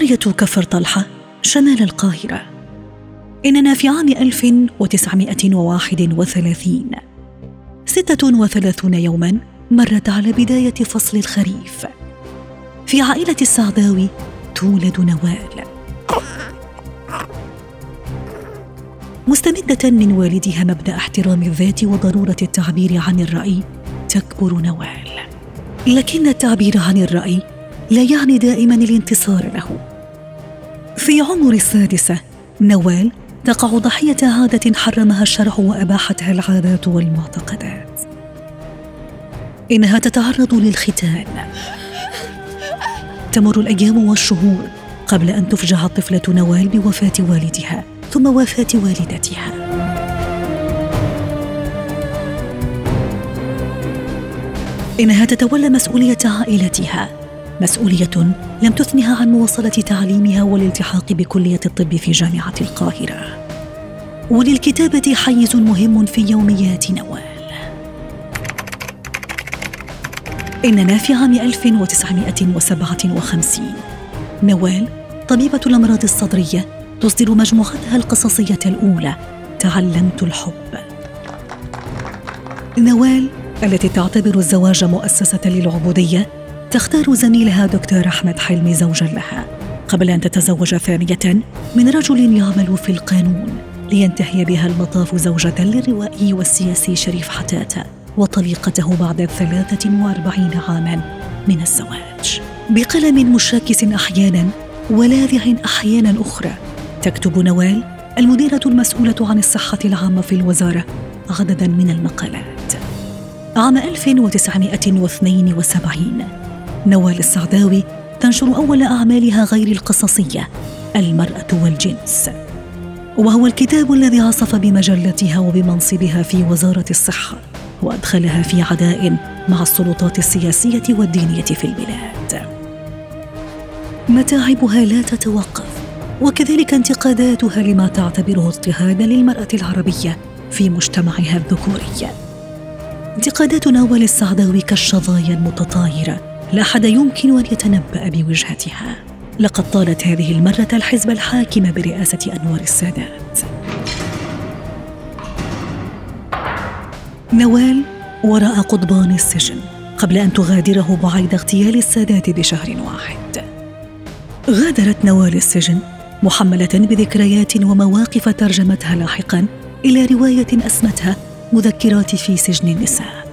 قرية كفر طلحة شمال القاهرة. إننا في عام 1931 ستة وثلاثون يوما مرت على بداية فصل الخريف. في عائلة السعداوي تولد نوال. مستمدة من والدها مبدأ احترام الذات وضرورة التعبير عن الرأي تكبر نوال. لكن التعبير عن الرأي لا يعني دائما الانتصار له. في عمر السادسة نوال تقع ضحية عادة حرمها الشرع وأباحتها العادات والمعتقدات. إنها تتعرض للختان. تمر الأيام والشهور قبل أن تفجع الطفلة نوال بوفاة والدها ثم وفاة والدتها. إنها تتولى مسؤولية عائلتها. مسؤولية لم تثنها عن مواصلة تعليمها والالتحاق بكلية الطب في جامعة القاهرة. وللكتابة حيز مهم في يوميات نوال. إننا في عام 1957 نوال طبيبة الأمراض الصدرية تصدر مجموعتها القصصية الأولى تعلمت الحب. نوال التي تعتبر الزواج مؤسسة للعبودية تختار زميلها دكتور أحمد حلمي زوجا لها قبل أن تتزوج ثانية من رجل يعمل في القانون لينتهي بها المطاف زوجة للروائي والسياسي شريف حتاتة وطليقته بعد ثلاثة وأربعين عاما من الزواج. بقلم مشاكس أحيانا ولاذع أحيانا أخرى تكتب نوال المديرة المسؤولة عن الصحة العامة في الوزارة عددا من المقالات. عام 1972 نوال السعداوي تنشر أول أعمالها غير القصصية المرأة والجنس. وهو الكتاب الذي عصف بمجلتها وبمنصبها في وزارة الصحة وأدخلها في عداء مع السلطات السياسية والدينية في البلاد. متاعبها لا تتوقف وكذلك انتقاداتها لما تعتبره اضطهادا للمرأة العربية في مجتمعها الذكوري. انتقادات نوال السعداوي كالشظايا المتطايرة لا أحد يمكن أن يتنبأ بوجهتها. لقد طالت هذه المرة الحزب الحاكم برئاسة أنور السادات. نوال وراء قضبان السجن قبل أن تغادره بعيد اغتيال السادات بشهر واحد. غادرت نوال السجن محملة بذكريات ومواقف ترجمتها لاحقا إلى رواية أسمتها مذكرات في سجن النساء.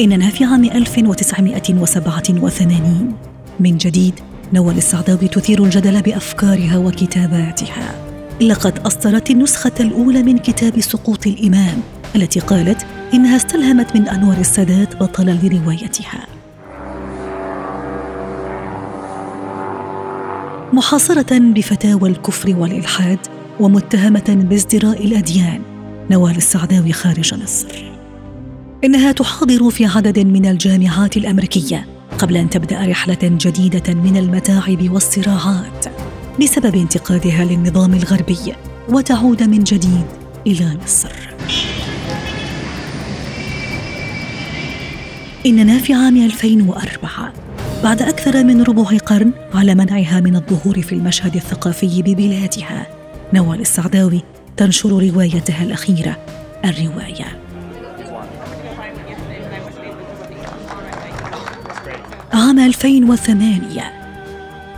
إننا في عام 1987 من جديد نوال السعداوي تثير الجدل بأفكارها وكتاباتها. لقد أصدرت النسخة الأولى من كتاب سقوط الإمام التي قالت إنها استلهمت من أنور السادات بطلا لروايتها. محاصرة بفتاوى الكفر والإلحاد ومتهمة بازدراء الأديان نوال السعداوي خارج مصر. إنها تحاضر في عدد من الجامعات الأمريكية قبل أن تبدأ رحلة جديدة من المتاعب والصراعات بسبب انتقادها للنظام الغربي وتعود من جديد إلى مصر. إننا في عام 2004 بعد أكثر من ربع قرن على منعها من الظهور في المشهد الثقافي ببلادها نوال السعداوي تنشر روايتها الأخيرة الرواية عام 2008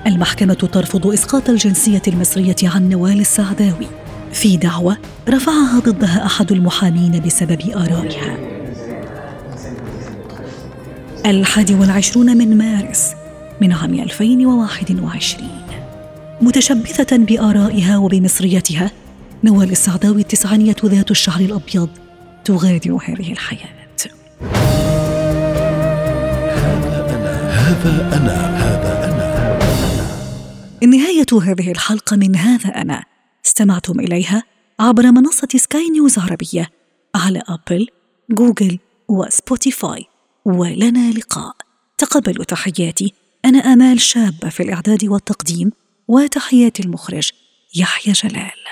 المحكمة ترفض إسقاط الجنسية المصرية عن نوال السعداوي. في دعوى رفعها ضدها أحد المحامين بسبب آرائها. الحادي والعشرون من مارس من عام 2021 متشبثة بآرائها وبمصريتها نوال السعداوي التسعانية ذات الشعر الأبيض تغادر هذه الحياة. هذا أنا هذا أنا. نهاية هذه الحلقة من هذا أنا. استمعتم إليها عبر منصة سكاي نيوز عربية على أبل، جوجل وسبوتيفاي. ولنا لقاء. تقبلوا تحياتي. أنا آمال شابة في الإعداد والتقديم وتحيات المخرج يحيى جلال.